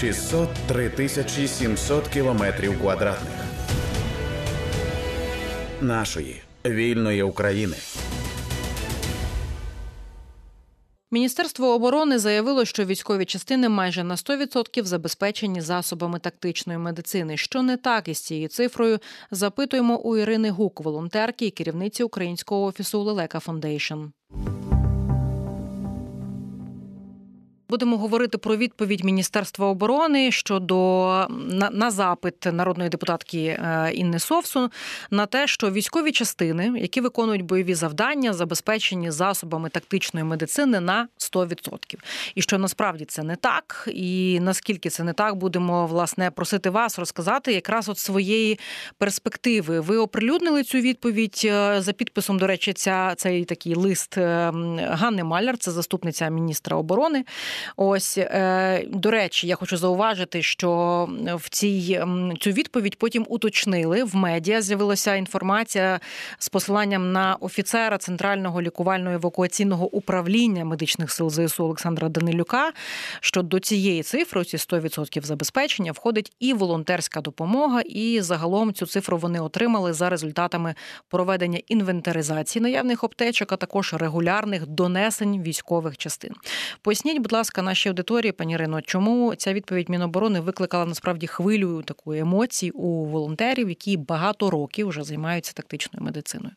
603 тисячі 700 кілометрів квадратних нашої вільної України. Міністерство оборони заявило, що військові частини майже на 100% забезпечені засобами тактичної медицини. Що не так із цією цифрою? Запитуємо у Ірини Гук, волонтерки і керівниці українського офісу Лелека Foundation. Будемо говорити про відповідь Міністерства оборони щодо на, на запит народної депутатки е, Інни Совсун на те, що військові частини, які виконують бойові завдання, забезпечені засобами тактичної медицини на 100%. І що насправді це не так, і наскільки це не так, будемо власне просити вас розказати якраз от своєї перспективи. Ви оприлюднили цю відповідь е, за підписом. До речі, ця цей такий лист е, Ганни Маляр, це заступниця міністра оборони. Ось е, до речі, я хочу зауважити, що в цій цю відповідь потім уточнили в медіа. З'явилася інформація з посиланням на офіцера центрального лікувально-евакуаційного управління медичних сил ЗСУ Олександра Данилюка. Що до цієї цифри, ці 100% забезпечення, входить і волонтерська допомога, і загалом цю цифру вони отримали за результатами проведення інвентаризації наявних аптечок, а також регулярних донесень військових частин. Поясніть, будь ласка ласка, нашій аудиторії, пані Ірино, чому ця відповідь Міноборони викликала насправді хвилю такої емоцій у волонтерів, які багато років вже займаються тактичною медициною?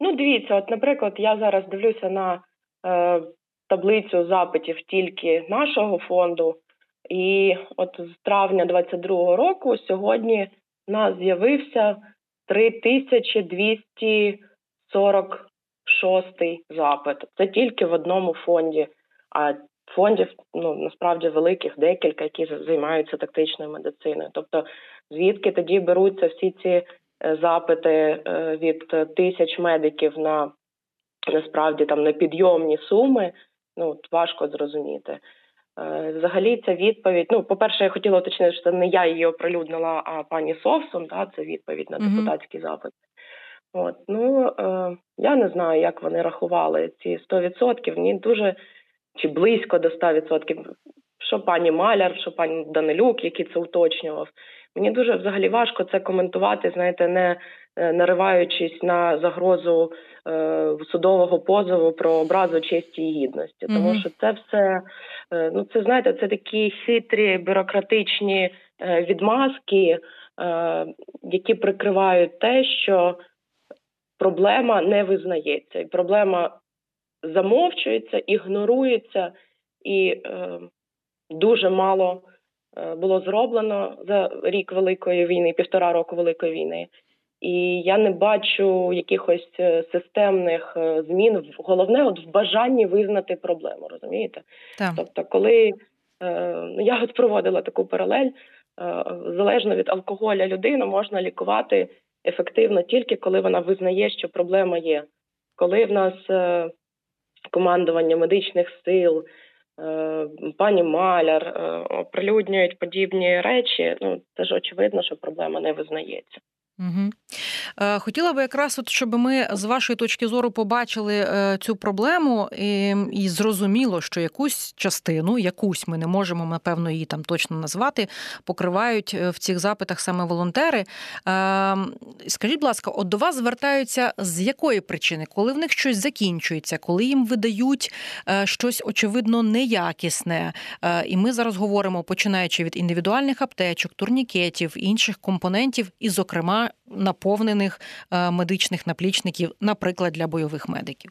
Ну, дивіться, от, наприклад, я зараз дивлюся на е, таблицю запитів тільки нашого фонду, і от з травня 22-го року сьогодні в нас з'явився 3246 запит. Це тільки в одному фонді. А фондів ну насправді великих декілька, які займаються тактичною медициною. Тобто, звідки тоді беруться всі ці е, запити е, від тисяч медиків на насправді там непідйомні суми, ну важко зрозуміти. Е, взагалі, ця відповідь. Ну, по-перше, я хотіла уточнити, що це не я її оприлюднила, а пані Совсон. Да, це відповідь на депутатський mm-hmm. запит. От ну е, я не знаю, як вони рахували ці 100%. Мені дуже чи близько до 100%. Що пані Маляр, що пані Данилюк, який це уточнював. Мені дуже взагалі важко це коментувати, знаєте, не е, нариваючись на загрозу е, судового позову про образу честі і гідності. Тому mm-hmm. що це все, е, ну це знаєте, це такі хитрі бюрократичні е, відмазки, е, які прикривають те, що проблема не визнається, і проблема замовчується, ігнорується, і е, дуже мало е, було зроблено за рік великої війни, півтора року великої війни. І я не бачу якихось е, системних е, змін. Головне, от в бажанні визнати проблему, розумієте? Так. Тобто, коли е, ну, я от проводила таку паралель, залежно від алкоголя людину можна лікувати ефективно тільки коли вона визнає, що проблема є. Коли в нас командування медичних сил, е, пані Маляр е, оприлюднюють подібні речі. Ну це ж очевидно, що проблема не визнається. Угу. Хотіла би якраз, от, щоб ми з вашої точки зору побачили е, цю проблему і і зрозуміло, що якусь частину, якусь ми не можемо, напевно, її там точно назвати, покривають в цих запитах саме волонтери. Скажіть, будь ласка, от до вас звертаються з якої причини, коли в них щось закінчується, коли їм видають щось очевидно неякісне. І ми зараз говоримо, починаючи від індивідуальних аптечок, турнікетів, інших компонентів, і, зокрема, наповнених е, медичних наплічників, наприклад, для бойових медиків.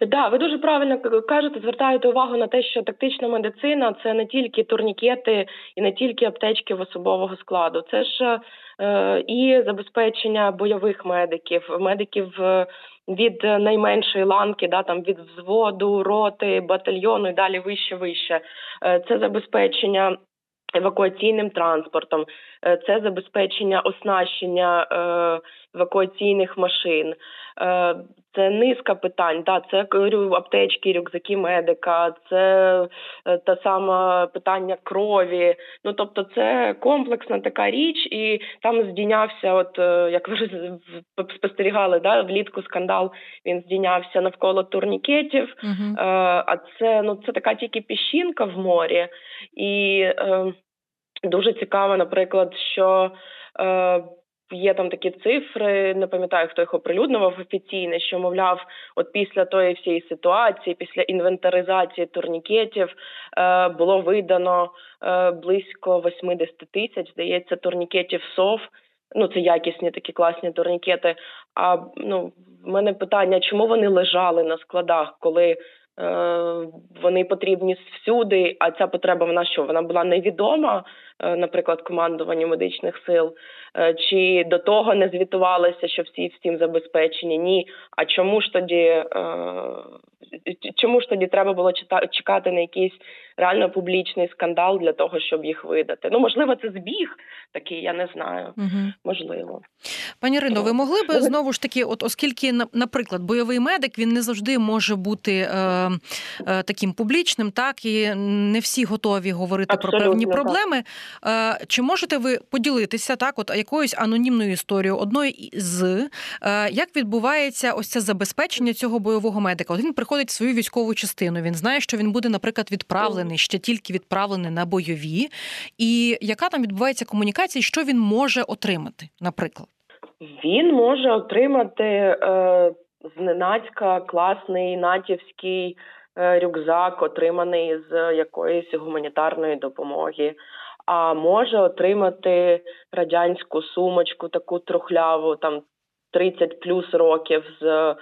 Да, ви дуже правильно кажете, звертаєте увагу на те, що тактична медицина це не тільки турнікети і не тільки аптечки в особового складу, це ж е, і забезпечення бойових медиків, медиків е, від найменшої ланки, да там від взводу, роти, батальйону і далі вище, вище. Це забезпечення евакуаційним транспортом. е, це забезпечення оснащення е, евакуаційних машин. Е, це низка питань. Да, це говорю, аптечки, рюкзаки медика, це е, та сама питання крові. Ну тобто, це комплексна така річ, і там здійнявся, от е, як ви спостерігали, да, влітку скандал він здійнявся навколо турнікетів. Угу. А це ну це така тільки піщинка в морі, і е, дуже цікаво, наприклад, що. Е, Є там такі цифри, не пам'ятаю, хто їх оприлюднював офіційно, що мовляв, от після тої всієї ситуації, після інвентаризації турнікетів, е, було видано е, близько 80 тисяч, здається, турнікетів СОВ. Ну, це якісні такі класні турнікети. А ну, в мене питання, чому вони лежали на складах, коли Е, вони потрібні всюди, а ця потреба вона що? Вона була невідома, наприклад, командуванню медичних сил, е, чи до того не звітувалося, що всі всім забезпечені? Ні. А чому ж тоді чому ж тоді треба було чекати на якийсь реально публічний скандал для того, щоб їх видати? Ну можливо, це збіг такий, я не знаю. Угу. Можливо, пані Рино, ви могли би знову ж таки, от оскільки, наприклад, бойовий медик він не завжди може бути е, е, таким публічним, так і не всі готові говорити Абсолютно, про певні проблеми. Е, Чи можете ви поділитися так, от якоюсь анонімною історією одної з е, як відбувається ось це забезпечення цього бойового медика? От він приходить в свою військову частину. Він знає, що він буде, наприклад, відправлений ще тільки відправлений на бойові, і яка там відбувається комунікація, що він може отримати, наприклад. Він може отримати е, зненацька класний натівський е, рюкзак, отриманий з якоїсь гуманітарної допомоги, а може отримати радянську сумочку, таку трухляву, там 30 плюс років з е,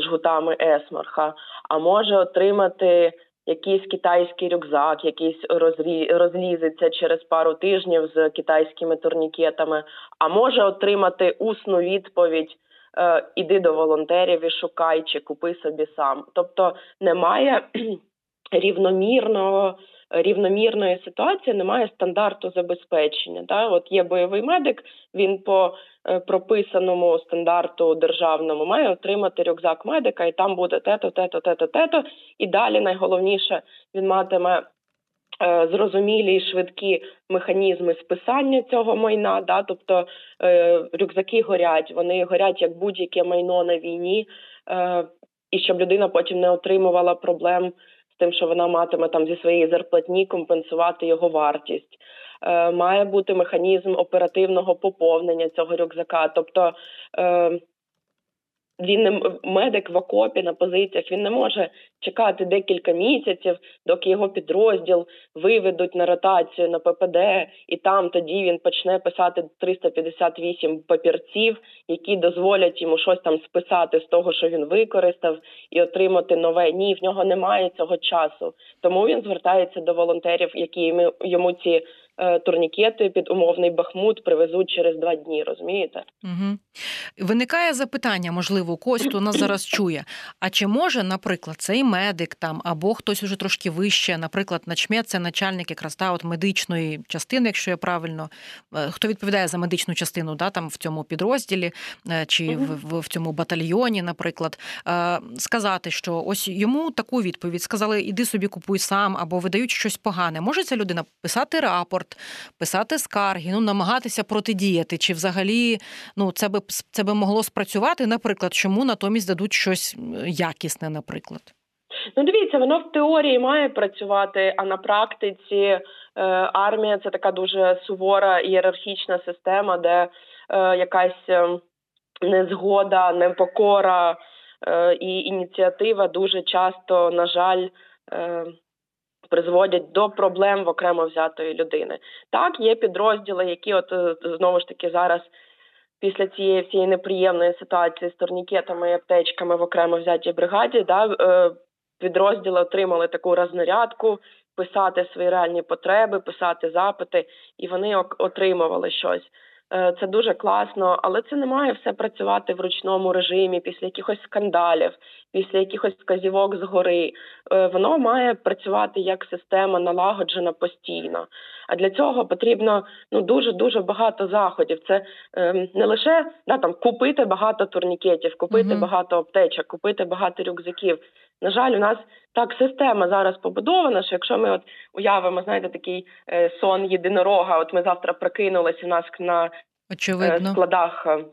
жгутами Есмарха, а може отримати якийсь китайський рюкзак, якийсь розрі... розлізеться через пару тижнів з китайськими турнікетами, а може отримати усну відповідь. Е, іди до волонтерів і шукай, чи купи собі сам. Тобто немає рівномірного рівномірної ситуації, немає стандарту забезпечення. Да? От є бойовий медик, він по е, прописаному стандарту державному має отримати рюкзак медика, і там буде тето, тето, тето, тето. І далі найголовніше він матиме. Е, зрозумілі і швидкі механізми списання цього майна, да, тобто е, рюкзаки горять, вони горять як будь-яке майно на війні, і щоб людина потім не отримувала проблем тим, що вона матиме там зі своєї зарплатні компенсувати його вартість. Е, Має бути механізм оперативного поповнення цього рюкзака. Тобто е, він не медик в окопі на позиціях. Він не може чекати декілька місяців, доки його підрозділ виведуть на ротацію на ППД, і там тоді він почне писати 358 папірців, які дозволять йому щось там списати з того, що він використав, і отримати нове. Ні, в нього немає цього часу. Тому він звертається до волонтерів, які йому ці. Е, турнікети під умовний бахмут привезуть через два дні. Розумієте? Угу. Виникає запитання, можливо, у когось, хто нас зараз чує. А чи може, наприклад, цей медик там або хтось уже трошки вище, наприклад, начмет, це начальник якраз та от медичної частини, якщо я правильно е, хто відповідає за медичну частину, да там в цьому підрозділі е, чи угу. в, в цьому батальйоні, наприклад, сказати, що ось йому таку відповідь сказали: іди собі купуй сам або видають щось погане. Може ця людина писати рапорт? Рапорт, писати скарги, ну намагатися протидіяти, чи взагалі ну це би це би могло спрацювати, наприклад, чому натомість дадуть щось якісне, наприклад. Ну, дивіться, воно в теорії має працювати, а на практиці е, армія це така дуже сувора ієрархічна система, де е, якась е, незгода, непокора і ініціатива дуже часто, на жаль, призводять до проблем в окремо взятої людини. Так, є підрозділи, які от е, знову ж таки зараз. Після цієї всієї неприємної ситуації з турнікетами і аптечками в окремо взятій бригаді, да, е, підрозділи отримали таку рознарядку, писати свої реальні потреби, писати запити, і вони отримували щось. Е, це дуже класно, але це не має все працювати в ручному режимі після якихось скандалів, після якихось вказівок згори. Е, воно має працювати як система налагоджена постійно. А для цього потрібно ну дуже дуже багато заходів. Це е, не лише да, там купити багато турнікетів, купити uh багато аптечок, купити багато рюкзаків. На жаль, у нас так система зараз побудована, що якщо ми от уявимо, знаєте, такий е, сон єдинорога, от ми завтра прокинулися у нас на е, Очевидно. складах е,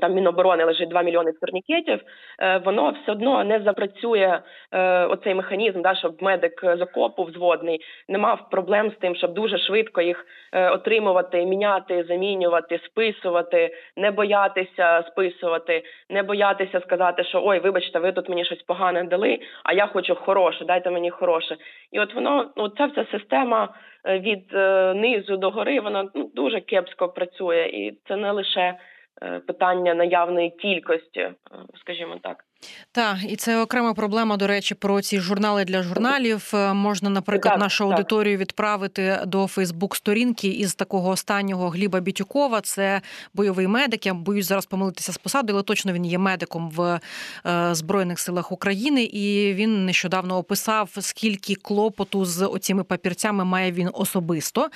там Міноборони лежить 2 мільйони турнікетів, е, воно все одно не запрацює е, оцей механізм, да, щоб медик з окопу взводний не мав проблем з тим, щоб дуже швидко їх е, отримувати, міняти, замінювати, списувати, не боятися списувати, не боятися сказати, що ой, вибачте, ви тут мені щось погане дали, а я хочу хороше, дайте мені хороше. І от воно ну ця вся система від низу до гори, вона ну дуже кепсько працює, і це не лише. Е, питання наявної кількості, е, скажімо так. Так, і це окрема проблема. До речі, про ці журнали для журналів е, можна, наприклад, так, нашу так. аудиторію відправити до Фейсбук-сторінки із такого останнього Гліба Бітюкова. Це бойовий медик. Я боюсь зараз помилитися з посадою, але точно він є медиком в е, збройних силах України, і він нещодавно описав, скільки клопоту з оціми папірцями має він особисто.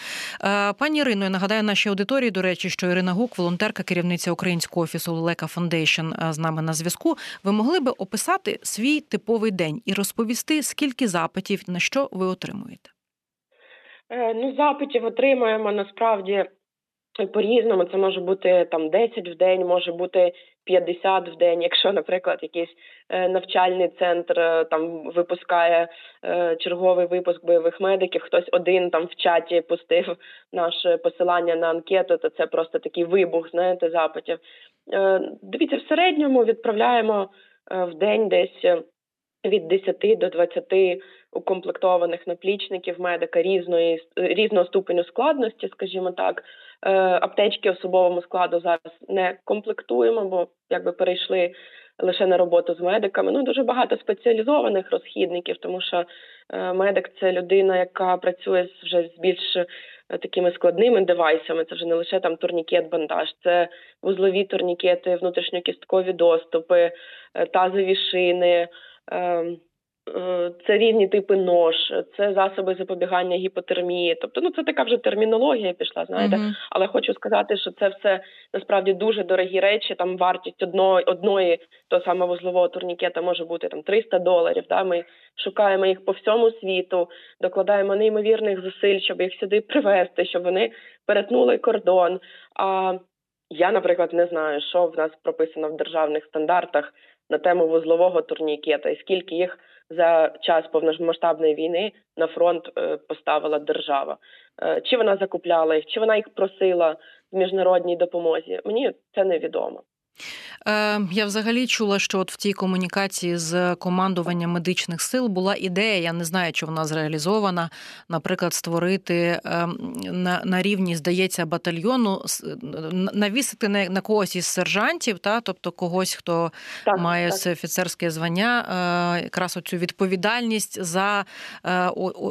Е, пані Ірино, я нагадаю нашій аудиторії. До речі, що Ірина Гук, волонтерка, керівниця українського офісу Лелека Foundation, з нами на зв'язку. Ви могли би описати свій типовий день і розповісти, скільки запитів на що ви отримуєте? Е, ну, запитів отримуємо насправді по-різному. Це може бути там 10 в день, може бути 50 в день. Якщо, наприклад, якийсь е, навчальний центр е, там випускає черговий випуск бойових медиків, хтось один там в чаті пустив наше посилання на анкету, то це просто такий вибух, знаєте, запитів. Дивіться, в середньому відправляємо. Е, в день десь е, від 10 до 20 укомплектованих наплічників медика різної різного ступеню складності, скажімо так. Е, аптечки особовому складу зараз не комплектуємо, бо якби перейшли лише на роботу з медиками. Ну дуже багато спеціалізованих розхідників, тому що медик це людина, яка працює вже з більш такими складними девайсами. Це вже не лише там турнікет, бандаж, це вузлові турнікети, внутрішньокісткові доступи, е, тазові шини. Е, це різні типи нож, це засоби запобігання гіпотермії. Тобто, ну це така вже термінологія пішла, знаєте. Uh-huh. Але хочу сказати, що це все насправді дуже дорогі речі. Там вартість одної одної того самого вузлового турнікета може бути там 300 доларів. Да? Ми шукаємо їх по всьому світу, докладаємо неймовірних зусиль, щоб їх сюди привезти, щоб вони перетнули кордон. А я, наприклад, не знаю, що в нас прописано в державних стандартах на тему вузлового турнікета і скільки їх за час повномасштабної війни на фронт е, поставила держава. Е, чи вона закупляла їх, чи вона їх просила в міжнародній допомозі? Мені це невідомо. Е, я взагалі чула, що от в цій комунікації з командуванням медичних сил була ідея, я не знаю, чи вона зреалізована, наприклад, створити е, на на рівні, здається, батальйону, навісити на, на когось із сержантів, та тобто когось, хто так, має так. офіцерське звання, е, якраз оцю відповідальність за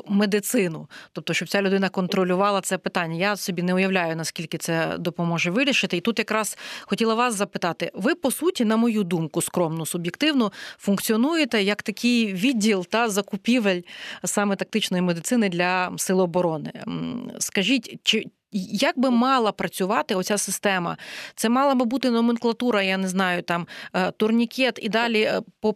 медицину, тобто, щоб ця людина контролювала це питання. Я собі не уявляю, наскільки це допоможе вирішити. І тут якраз хотіла вас запитати сказати, ви по суті, на мою думку, скромно, суб'єктивно функціонуєте як такий відділ та закупівель саме тактичної медицини для сил оборони. Скажіть, чи як би мала працювати оця система? Це мала би бути номенклатура, я не знаю, там е, турнікет і далі е, по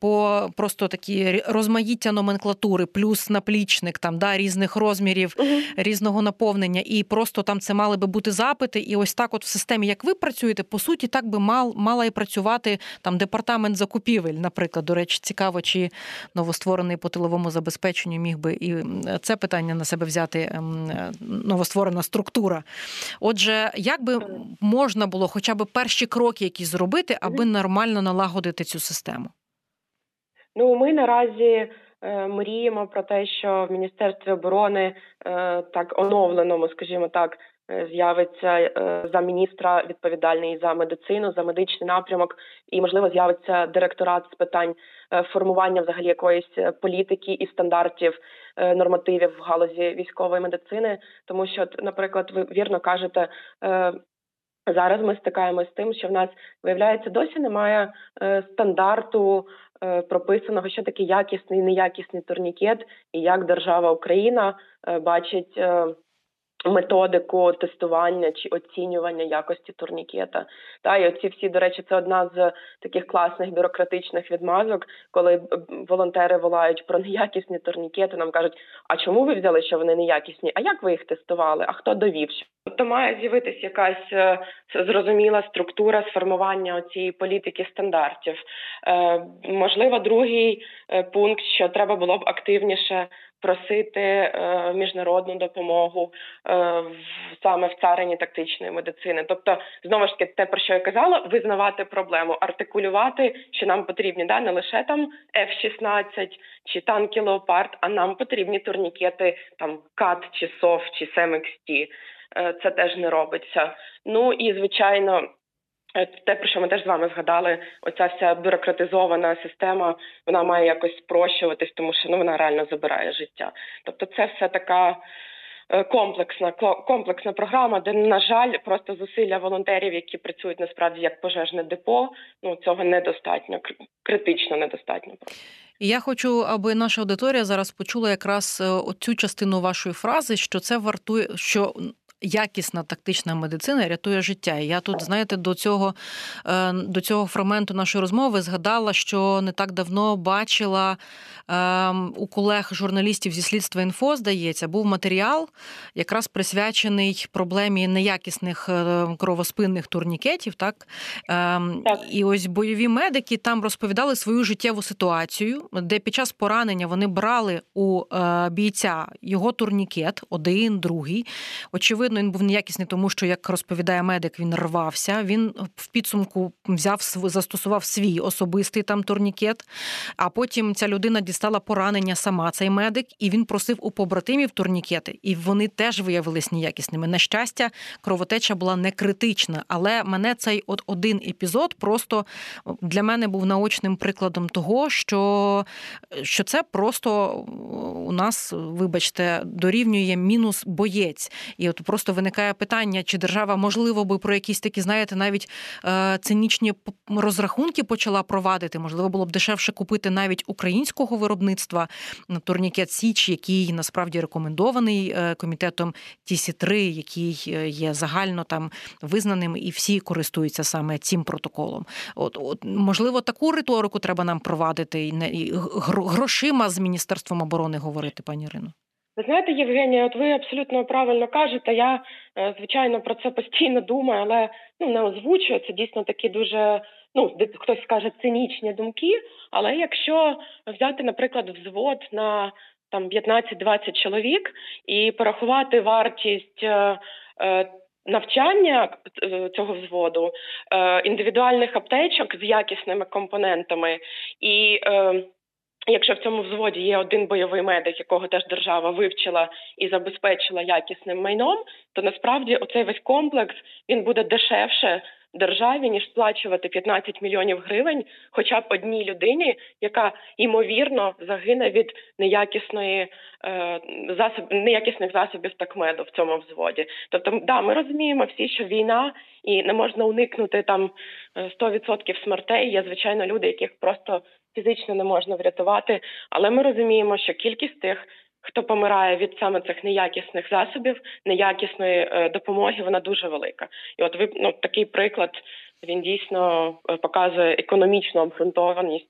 по просто такі розмаїття номенклатури, плюс наплічник там да, різних розмірів, угу. різного наповнення, і просто там це мали би бути запити. І ось так, от в системі, як ви працюєте, по суті, так би мал мала і працювати там департамент закупівель, наприклад. До речі, цікаво, чи новостворений по тиловому забезпеченню міг би і це питання на себе взяти ем, е, новостворена структура. Отже, як би можна було хоча б перші кроки, які зробити, аби нормально налагодити цю систему? Ну, ми наразі е, мріємо про те, що в Міністерстві оборони е, так оновленому, скажімо так, е, з'явиться е, за міністра відповідальний за медицину, за медичний напрямок, і можливо з'явиться директорат з питань е, формування взагалі якоїсь політики і стандартів Е, нормативів в галузі військової медицини, тому що, наприклад, ви вірно кажете. Е, Зараз ми стикаємося з тим, що в нас виявляється досі немає е, стандарту е, прописаного, що таке якісний неякісний турнікет, і як держава Україна е, бачить. Е, Методику тестування чи оцінювання якості турнікета. Та і оці всі, до речі, це одна з таких класних бюрократичних відмазок, коли волонтери волають про неякісні турнікети. Нам кажуть, а чому ви взяли, що вони неякісні? А як ви їх тестували? А хто довів? Тобто має з'явитись якась е, зрозуміла структура сформування цієї політики стандартів. Е, можливо, другий е, пункт, що треба було б активніше просити міжнародну допомогу саме в царині тактичної медицини. Тобто, знову ж таки, те про що я казала, визнавати проблему, артикулювати, що нам потрібні да не лише там F-16 чи танки Леопард, а нам потрібні турнікети там КАТ чи СОФ чи СЕМХТ. Е, це теж не робиться. Ну і звичайно. Е, те, про що ми теж з вами згадали, оця вся бюрократизована система, вона має якось спрощуватись, тому що ну вона реально забирає життя. Тобто, це все така е, комплексна комплексна програма, де на жаль, просто зусилля волонтерів, які працюють насправді як пожежне депо. Ну цього недостатньо, критично недостатньо. Я хочу, аби наша аудиторія зараз почула якраз цю частину вашої фрази, що це вартує, що якісна тактична медицина рятує життя. І я тут, знаєте, до цього е, до цього фрагменту нашої розмови згадала, що не так давно бачила ем, у колег журналістів зі слідства інфо, здається, був матеріал, якраз присвячений проблемі неякісних е, кровоспинних турнікетів. Так? Ем, так і ось бойові медики там розповідали свою життєву ситуацію, де під час поранення вони брали у е, бійця його турнікет, один, другий. Очевидно очевидно, він був неякісний, тому що, як розповідає медик, він рвався. Він в підсумку взяв застосував свій особистий там турнікет. А потім ця людина дістала поранення сама, цей медик, і він просив у побратимів турнікети, і вони теж виявились неякісними. На щастя, кровотеча була не критична, але мене цей от один епізод просто для мене був наочним прикладом того, що, що це просто у нас, вибачте, дорівнює мінус боєць. І от просто виникає питання, чи держава можливо би про якісь такі, знаєте, навіть е, цинічні розрахунки почала провадити. Можливо, було б дешевше купити навіть українського виробництва турнікет Січ, який насправді рекомендований е, комітетом тісі 3 який е, є загально там визнаним, і всі користуються саме цим протоколом. От, от можливо, таку риторику треба нам провадити і грошима з міністерством оборони говорити, пані Ірино. Ви знаєте, Євгенія, от ви абсолютно правильно кажете. Я е, звичайно про це постійно думаю, але ну не озвучую. Це дійсно такі дуже ну хтось скаже цинічні думки. Але якщо взяти, наприклад, взвод на там 15-20 чоловік і порахувати вартість. Е, е, навчання цього взводу, індивідуальних аптечок з якісними компонентами і Якщо в цьому взводі є один бойовий медик, якого теж держава вивчила і забезпечила якісним майном, то насправді оцей весь комплекс він буде дешевше державі ніж сплачувати 15 мільйонів гривень, хоча б одній людині, яка ймовірно загине від неякісної е, засоб неякісних засобів такмеду в цьому взводі. Тобто, да, ми розуміємо всі, що війна і не можна уникнути там 100% е, смертей. Є звичайно люди, яких просто фізично не можна врятувати. Але ми розуміємо, що кількість тих, хто помирає від саме цих неякісних засобів, неякісної е, допомоги, вона дуже велика. І от ви ну, такий приклад він дійсно е, показує економічну обґрунтованість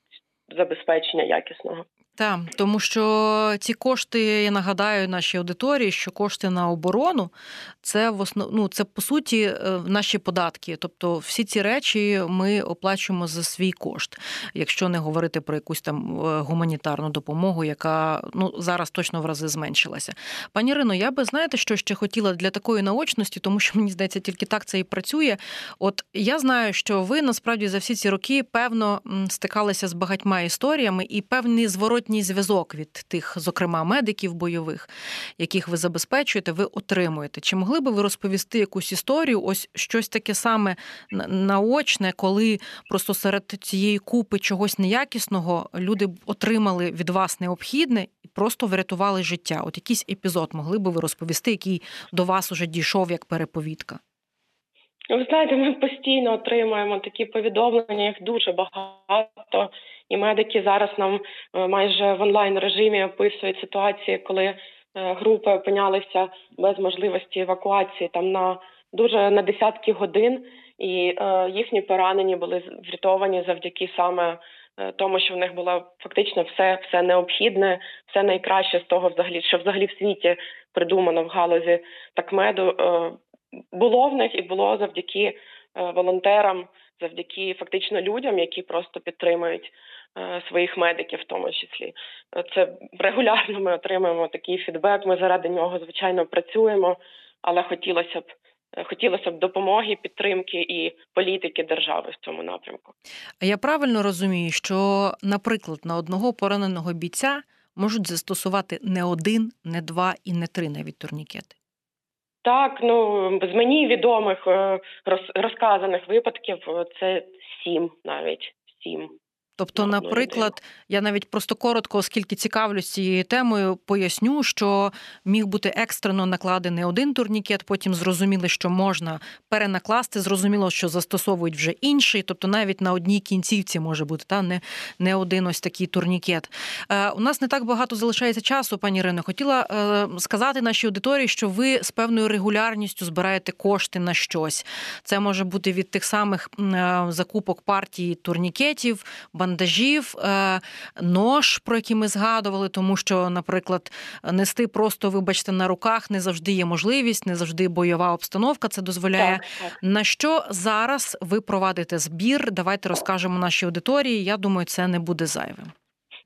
забезпечення якісного. Так, тому що ці кошти, я нагадаю нашій аудиторії, що кошти на оборону це в основ... ну, це по суті е, наші податки. Тобто всі ці речі ми оплачуємо за свій кошт, якщо не говорити про якусь там е, гуманітарну допомогу, яка ну зараз точно в рази зменшилася. Пані Ірино, я би знаєте, що ще хотіла для такої наочності, тому що мені здається, тільки так це і працює. От я знаю, що ви насправді за всі ці роки певно стикалися з багатьма історіями і певний зворот зворотній зв'язок від тих, зокрема, медиків бойових, яких ви забезпечуєте, ви отримуєте. Чи могли би ви розповісти якусь історію? Ось щось таке саме наочне, коли просто серед цієї купи чогось неякісного люди отримали від вас необхідне і просто врятували життя? От якийсь епізод могли би ви розповісти, який до вас уже дійшов як переповідка? Ви знаєте, ми постійно отримуємо такі повідомлення, їх дуже багато, і медики зараз нам е, майже в онлайн режимі описують ситуації, коли е, групи опинялися без можливості евакуації там на дуже на десятки годин, і е, їхні поранені були врятовані завдяки саме тому, що в них було фактично все все необхідне, все найкраще з того, взагалі, що взагалі в світі придумано в галузі такмеду. Було в них і було завдяки волонтерам, завдяки фактично людям, які просто підтримують своїх медиків, в тому числі. Це регулярно ми отримуємо такий фідбек. Ми заради нього звичайно працюємо, але хотілося б. Е, хотілося б допомоги, підтримки і політики держави в цьому напрямку. А я правильно розумію, що, наприклад, на одного пораненого бійця можуть застосувати не один, не два і не три навіть турнікети. Так, ну з мені відомих е, розказаних випадків е, це сім навіть сім. Тобто, наприклад, я навіть просто коротко, оскільки цікавлюсь цією темою, поясню, що міг бути екстрено накладений один турнікет, потім зрозуміли, що можна перенакласти. Зрозуміло, що застосовують вже інший. Тобто, навіть на одній кінцівці може бути та не не один ось такий турнікет. Е, У нас не так багато залишається часу, пані Ірино. Хотіла е, сказати нашій аудиторії, що ви з певною регулярністю збираєте кошти на щось. Це може бути від тих самих е, закупок партії турнікетів бандажів, е, нож, про які ми згадували, тому що, наприклад, нести просто, вибачте, на руках не завжди є можливість, не завжди бойова обстановка це дозволяє. Так, так. На що зараз ви провадите збір? Давайте розкажемо нашій аудиторії. Я думаю, це не буде зайвим.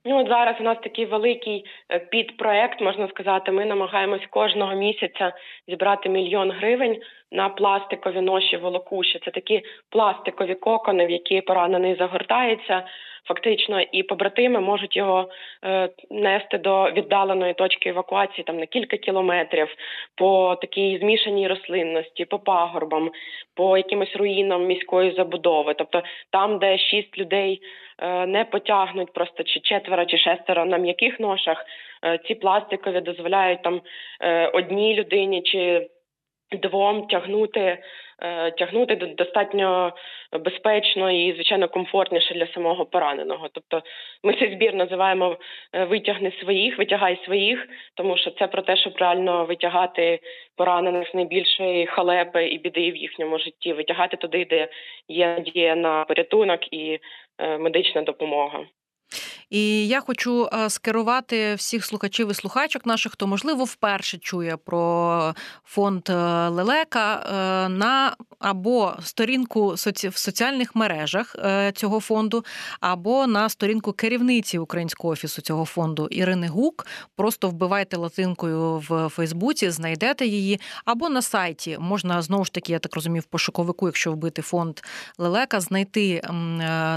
Ну от зараз у нас такий великий е, підпроект, можна сказати. Ми намагаємось кожного місяця зібрати мільйон гривень на пластикові ноші волокуші. Це такі пластикові кокони, в які поранений загортається. Фактично, і побратими можуть його е, нести до віддаленої точки евакуації там на кілька кілометрів по такій змішаній рослинності, по пагорбам, по якимось руїнам міської забудови. Тобто там, де шість людей е, не потягнуть просто чи четверо, чи шестеро на м'яких ношах, е, ці пластикові дозволяють там одній людині чи двом тягнути е, тягнути достатньо безпечно і звичайно комфортніше для самого пораненого. Тобто ми цей збір називаємо е, витягни своїх, витягай своїх, тому що це про те, щоб реально витягати поранених найбільшої халепи і біди в їхньому житті, витягати туди, де є надія на порятунок і е, медична допомога. І я хочу е, скерувати всіх слухачів і слухачок наших, хто можливо вперше чує про фонд е, Лелека е, на або сторінку в соціальних мережах цього фонду, або на сторінку керівниці українського офісу цього фонду Ірини Гук. Просто вбивайте латинкою в Фейсбуці, знайдете її, або на сайті можна знову ж таки, я так розумію, в пошуковику, якщо вбити фонд Лелека, знайти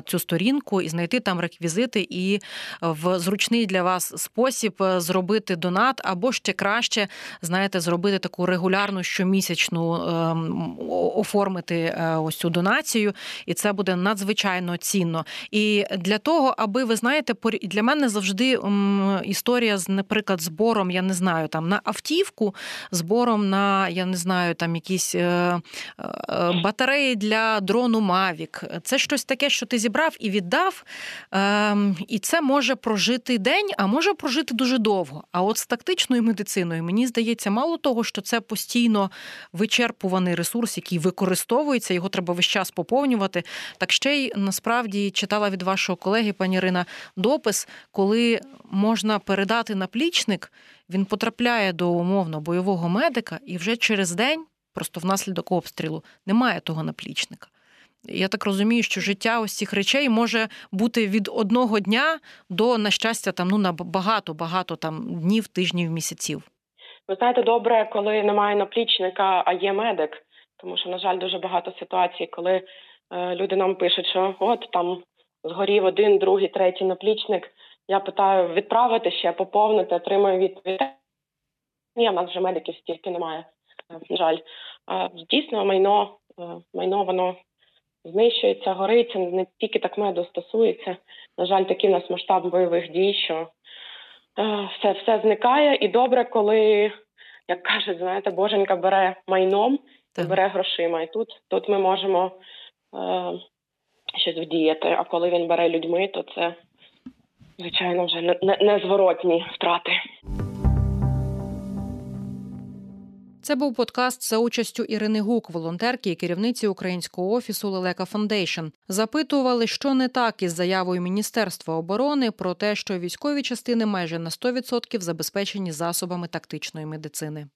цю сторінку і знайти там реквізити і в зручний для вас спосіб е, зробити донат, або ще краще, знаєте, зробити таку регулярну щомісячну ем, оформити е, ось цю донацію, і це буде надзвичайно цінно. І для того, аби ви знаєте, для мене завжди історія з, наприклад, збором, я не знаю, там на автівку, збором на я не знаю, там якісь е, батареї для дрону Мавік. Це щось таке, що ти зібрав і віддав. Ем, і це це може прожити день, а може прожити дуже довго. А от з тактичною медициною мені здається, мало того, що це постійно вичерпуваний ресурс, який використовується, його треба весь час поповнювати. Так ще й насправді читала від вашого колеги, пані Ірина, допис, коли можна передати наплічник, він потрапляє до умовно бойового медика, і вже через день, просто внаслідок обстрілу, немає того наплічника. Я так розумію, що життя ось цих речей може бути від одного дня до на щастя там ну на багато багато там днів, тижнів, місяців. Ви знаєте, добре, коли немає наплічника, а є медик, тому що на жаль дуже багато ситуацій, коли е, люди нам пишуть, що от там згорів один, другий, третій наплічник. Я питаю відправити ще, поповнити, отримую відповідь. Ні, в нас вже медиків стільки немає. На жаль, дійсно майно е, майно воно знищується, горить, не тільки так меду стосується. На жаль, такий у нас масштаб бойових дій, що е, все все зникає. І добре, коли, як кажуть, знаєте, боженька бере майном Так. бере грошима. І тут, тут ми можемо е, щось вдіяти. А коли він бере людьми, то це звичайно вже не- не- незворотні втрати. Це був подкаст за участю Ірини Гук, волонтерки і керівниці українського офісу Лелека Foundation. Запитували, що не так із заявою Міністерства оборони про те, що військові частини майже на 100% забезпечені засобами тактичної медицини.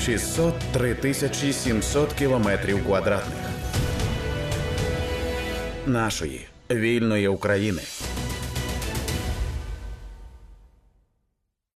603 тисячі 700 кілометрів квадратних нашої вільної України.